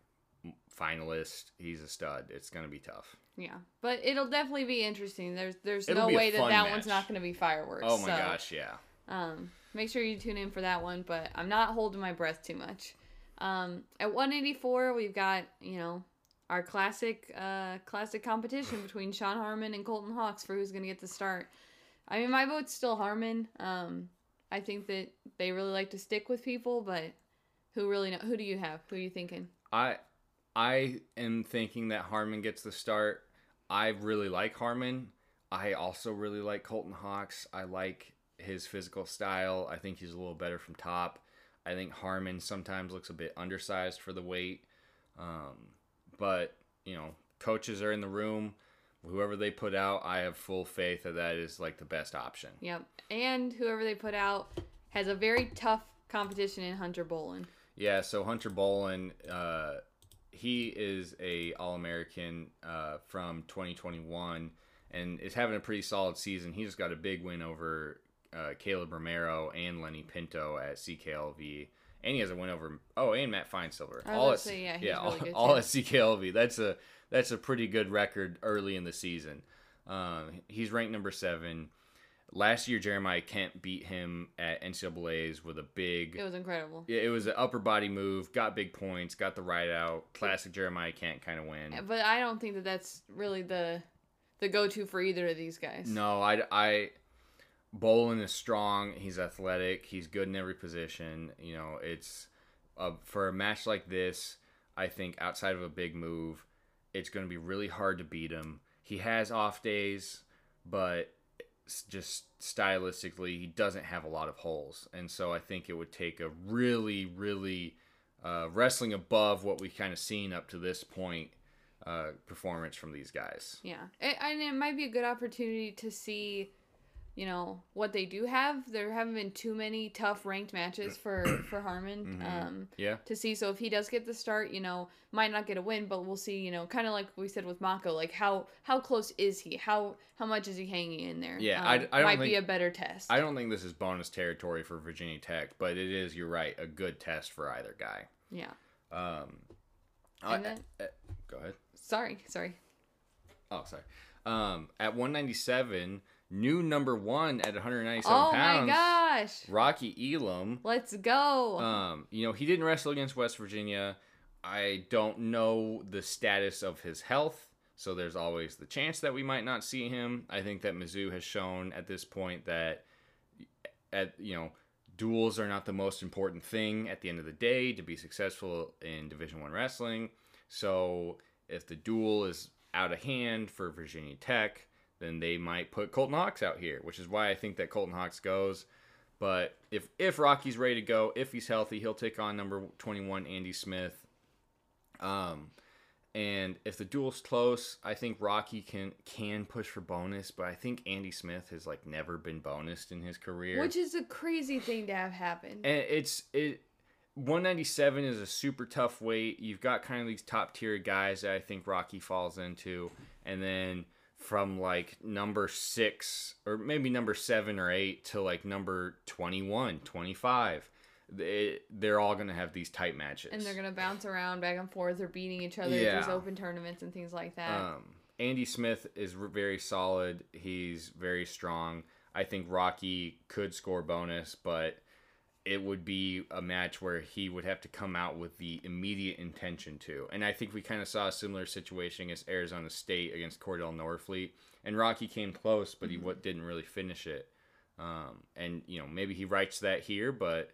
finalist. He's a stud. It's going to be tough. Yeah, but it'll definitely be interesting. There's there's It'll no be a way that fun that match. one's not going to be fireworks. Oh my so, gosh, yeah. Um, make sure you tune in for that one, but I'm not holding my breath too much. Um, at 184, we've got you know our classic uh classic competition between Sean Harmon and Colton Hawks for who's going to get the start. I mean, my vote's still Harmon. Um, I think that they really like to stick with people, but who really know? Who do you have? Who are you thinking? I I am thinking that Harmon gets the start. I really like Harmon. I also really like Colton Hawks. I like his physical style. I think he's a little better from top. I think Harmon sometimes looks a bit undersized for the weight. Um, but, you know, coaches are in the room. Whoever they put out, I have full faith that that is like the best option. Yep, and whoever they put out has a very tough competition in Hunter Bolen. Yeah, so Hunter Bolen, uh, he is a All American uh, from 2021 and is having a pretty solid season. He just got a big win over uh, Caleb Romero and Lenny Pinto at CKLV, and he has a win over oh and Matt Finesilver. I all at say, yeah, yeah, all, all at CKLV. That's a that's a pretty good record early in the season. Um, he's ranked number seven. Last year, Jeremiah Kent beat him at NCAA's with a big It was incredible. yeah, it was an upper body move. Got big points. Got the ride out. Classic Jeremiah Kent kind of win. But I don't think that that's really the the go to for either of these guys. No, I, I, Bolen is strong. He's athletic. He's good in every position. You know, it's uh, for a match like this. I think outside of a big move, it's going to be really hard to beat him. He has off days, but just stylistically, he doesn't have a lot of holes, and so I think it would take a really, really uh, wrestling above what we've kind of seen up to this point uh, performance from these guys. Yeah, it, and it might be a good opportunity to see you know what they do have. There haven't been too many tough ranked matches for for Harmon Mhm. um, Yeah. to see. So if he does get the start, you know, might not get a win, but we'll see. You know, kind of like we said with Mocco, like how how close is he? How how much is he hanging in there? Yeah, Um, I- I don't might be a better test. I don't think this is bonus territory for Virginia Tech, but it is, you're right, a good test for either guy. yeah. Um, I- then- uh, go ahead. Sorry, sorry. Oh, sorry. Um, at 197, new number one at 197 Oh pounds. Oh my gosh. Rocky Elam. Let's go. Um, you know, he didn't wrestle against West Virginia. I don't know the status of his health, so there's always the chance that we might not see him. I think that Mizzou has shown at this point that at you know, duels are not the most important thing at the end of the day to be successful in Division 1 wrestling. So, if the duel is out of hand for Virginia Tech, then they might put Colton Hawks out here, which is why I think that Colton Hawks goes. But if if Rocky's ready to go, if he's healthy, he'll take on number 21 Andy Smith. Um and if the duel's close, I think Rocky can can push for bonus, but I think Andy Smith has like never been bonused in his career. Which is a crazy thing to have happen. and it's it 197 is a super tough weight. You've got kind of these top tier guys that I think Rocky falls into, and then from like number six or maybe number seven or eight to like number 21, 25, they, they're all going to have these tight matches. and they're gonna bounce around back and forth or beating each other Yeah. open tournaments and things like that. Um, Andy Smith is very solid. He's very strong. I think Rocky could score bonus, but it would be a match where he would have to come out with the immediate intention to. And I think we kind of saw a similar situation against Arizona State against Cordell Norfleet. And Rocky came close, but he Mm-hmm. what didn't really finish it. Um, and you know maybe he writes that here, but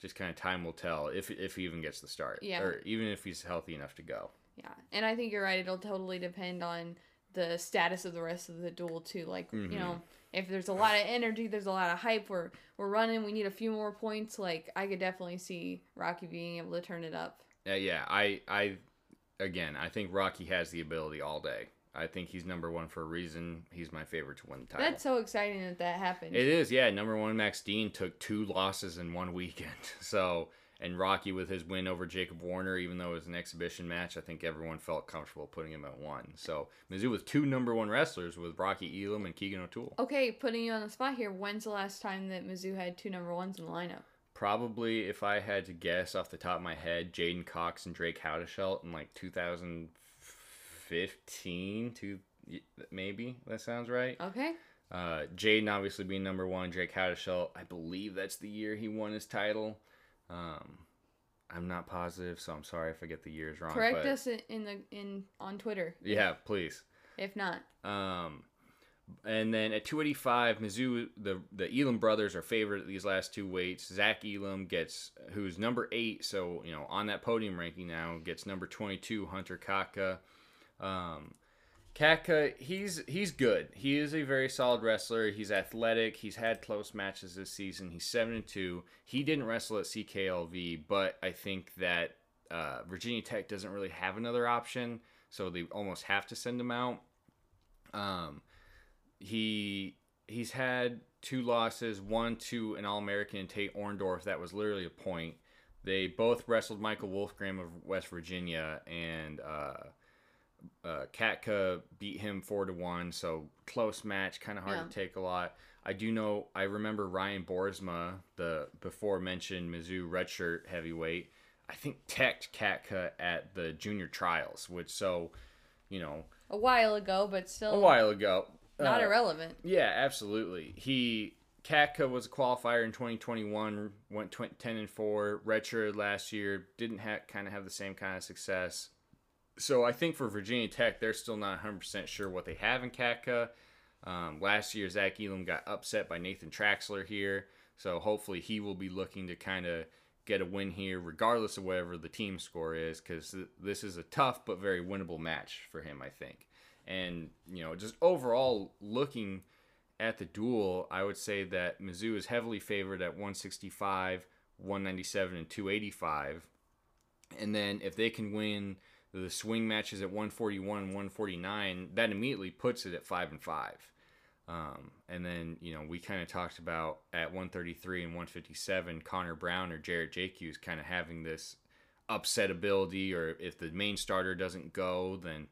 just kind of time will tell if if he even gets the start, Yeah. or even if he's healthy enough to go. yeah, and I think you're right. It'll totally depend on the status of the rest of the duel too. Like Mhm. you know, if there's a lot of energy, there's a lot of hype. We're we're running. We need a few more points. Like I could definitely see Rocky being able to turn it up. Yeah, yeah. I, I, again, I think Rocky has the ability all day. I think he's number one for a reason. He's my favorite to win the title. That's so exciting that that happened. it is, yeah. Number one, Max Dean took two losses in one weekend. So, and Rocky with his win over Jacob Warner, even though it was an exhibition match, I think everyone felt comfortable putting him at one. So, Mizzou with two number one wrestlers with Rocky Elam and Keegan O'Toole. Okay, putting you on the spot here. When's the last time that Mizzou had two number ones in the lineup? Probably, if I had to guess off the top of my head, J'den Cox and Drake Houdashelt in like 2015, to maybe that sounds right. Okay. Uh, J'den obviously being number one, Drake Houdashelt, I believe that's the year he won his title. Um, I'm not positive, so I'm sorry if I get the years wrong. Correct but us in the in on Twitter. Yeah, please. If not, Um, and then at 285, Mizzou, the the Elam brothers are favored at these last two weights. Zach Elam gets, who's number eight, so you know on that podium ranking now, gets number 22, Hunter Catka. Um, Catka, he's he's good. He is a very solid wrestler. He's athletic. He's had close matches this season. He's seven and two. He didn't wrestle at CKLV, but I think that uh, Virginia Tech doesn't really have another option, so they almost have to send him out. Um, he he's had two losses, one to an All American Tate Orndorff. That was literally a point. They both wrestled Michael Wolfgram of West Virginia, and uh, uh, Catka beat him four to one. So close match, kind of hard Yeah. to take a lot. I do know. I remember Ryan Boersma, the before mentioned Mizzou redshirt heavyweight. I think teched Catka at the junior trials, which so, you know, a while ago, but still a while ago. not Uh, irrelevant. yeah, absolutely. He Catka was a qualifier in 2021, went tw- 10 and 4, redshirt last year, didn't ha- kind of have the same kind of success. So I think for Virginia Tech, they're still not 100% sure what they have in Catka. Um, last year, Zach Elam got upset by Nathan Traxler here, so hopefully he will be looking to kind of get a win here, regardless of whatever the team score is, because th- this is a tough but very winnable match for him, I think. And you know, just overall looking at the duel, I would say that Mizzou is heavily favored at 165, 197, and 285. And then if they can win the swing matches at 141 and 149, that immediately puts it at 5 and 5. Um, and then, you know, we kind of talked about at 133 and 157, Connor Brown or Jarrett JQ kind of having this upset ability, or if the main starter doesn't go, then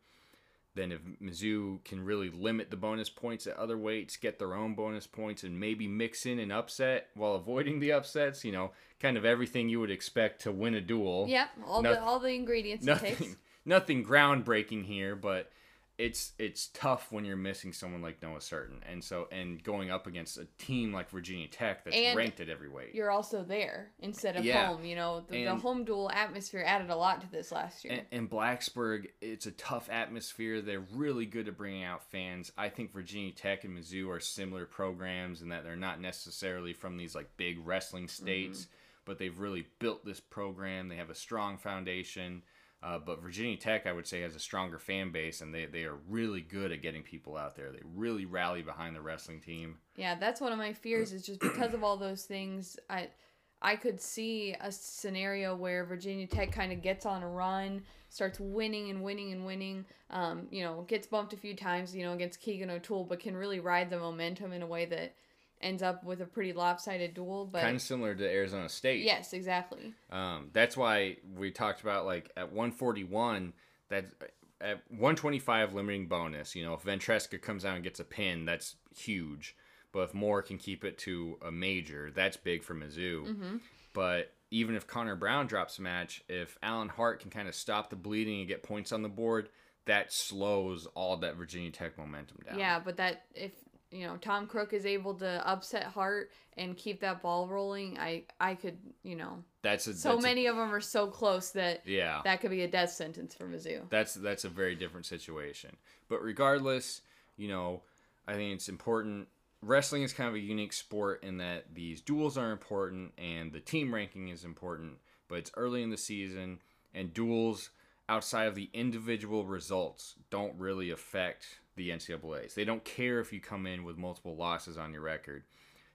then if Mizzou can really limit the bonus points at other weights, get their own bonus points, and maybe mix in an upset while avoiding the upsets, you know, kind of everything you would expect to win a duel. Yep, all the all the ingredients it Nothing, takes. Nothing groundbreaking here, but it's it's tough when you're missing someone like Noah Surtin, and so and going up against a team like Virginia Tech that's And ranked at every weight. You're also there instead of Yeah. home. You know, the, the home duel atmosphere added a lot to this last year. And, and Blacksburg, it's a tough atmosphere. They're really good at bringing out fans. I think Virginia Tech and Mizzou are similar programs in that they're not necessarily from these like big wrestling mm-hmm. states, but they've really built this program. They have a strong foundation. Uh, but Virginia Tech, I would say, has a stronger fan base, and they, they are really good at getting people out there. They really rally behind the wrestling team. Yeah, that's one of my fears is just because of all those things. I I could see a scenario where Virginia Tech kind of gets on a run, starts winning and winning and winning. Um, you know, gets bumped a few times, you know, against Keegan O'Toole, but can really ride the momentum in a way that ends up with a pretty lopsided duel. But Kind of similar to Arizona State. yes, exactly. Um, that's why we talked about like at 141 that at 125 limiting bonus. You know, if Ventresca comes out and gets a pin, that's huge. But if Moore can keep it to a major, that's big for Mizzou. But even if Connor Brown drops a match, if Alan Hart can kind of stop the bleeding and get points on the board, that slows all that Virginia Tech momentum down. Yeah, but that if you know Tom Crook is able to upset Hart and keep that ball rolling, I I could you know that's a, so that's a- many of them are so close that yeah. that could be a death sentence for Mizzou. that's that's a very different situation. But regardless, you know, I think it's important. Wrestling is kind of a unique sport in that these duels are important and the team ranking is important, but it's early in the season and duels outside of the individual results don't really affect the NCAA's. They don't care if you come in with multiple losses on your record.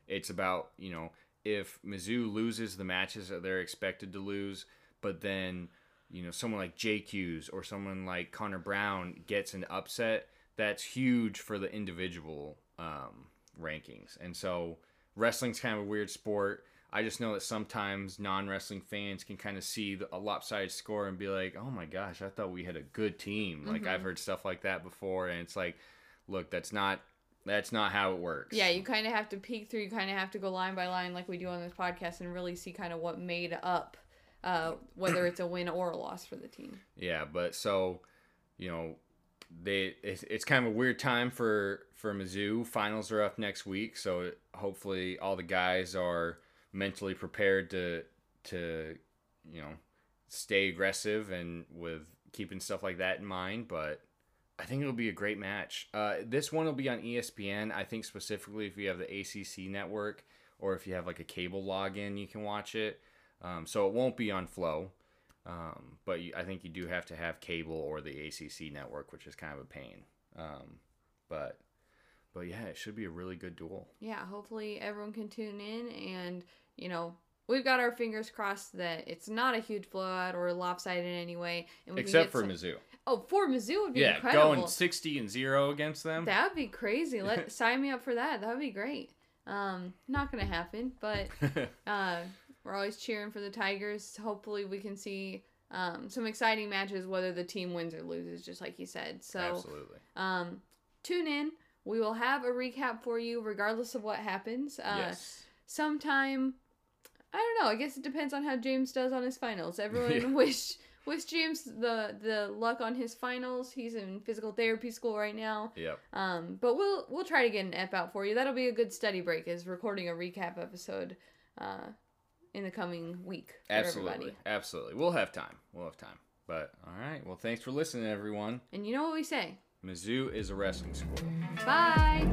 It's about, you know, if Mizzou loses the matches that they're expected to lose, but then, you know, someone like JQ's or someone like Connor Brown gets an upset, that's huge for the individual um, rankings. And so wrestling's kind of a weird sport. I just know that sometimes non-wrestling fans can kind of see the, a lopsided score and be like, "Oh my gosh, I thought we had a good team." Like I've heard stuff like that before, and it's like, look, that's not that's not how it works. Yeah, you kind of have to peek through. You kind of have to go line by line, like we do on this podcast, and really see kind of what made up, uh, whether it's a win or a loss for the team. Yeah, but so, you know, they it's, it's kind of a weird time for for Mizzou. Finals are up next week, so hopefully all the guys are mentally prepared to to you know stay aggressive and with keeping stuff like that in mind. But I think it'll be a great match. Uh, this one will be on ESPN. I think specifically if you have the ACC network or if you have like a cable login, you can watch it. Um, so it won't be on Flo. Um, but you, I think you do have to have cable or the ACC network, which is kind of a pain. Um, but but yeah, it should be a really good duel. Yeah, hopefully everyone can tune in, and you know we've got our fingers crossed that it's not a huge blowout or lopsided in any way, and we Except for some- Mizzou. Oh, for Mizzou would be Yeah, incredible. going sixty and zero against them. That would be crazy. Let sign me up for that. That would be great. Um, not gonna happen, but uh, we're always cheering for the Tigers. Hopefully, we can see um, some exciting matches, whether the team wins or loses, just like you said. So, Absolutely. um, tune in. We will have a recap for you, regardless of what happens. Uh, yes. Sometime, I don't know. I guess it depends on how James does on his finals. Everyone Yeah. wish wish James the the luck on his finals. He's in physical therapy school right now. Yep. Um, but we'll we'll try to get an ep out for you. That'll be a good study break. Is recording a recap episode, uh, in the coming week Absolutely. everybody. Absolutely. We'll have time. We'll have time. But all right. Well, thanks for listening, everyone. And you know what we say? Mizzou is a wrestling school. Bye.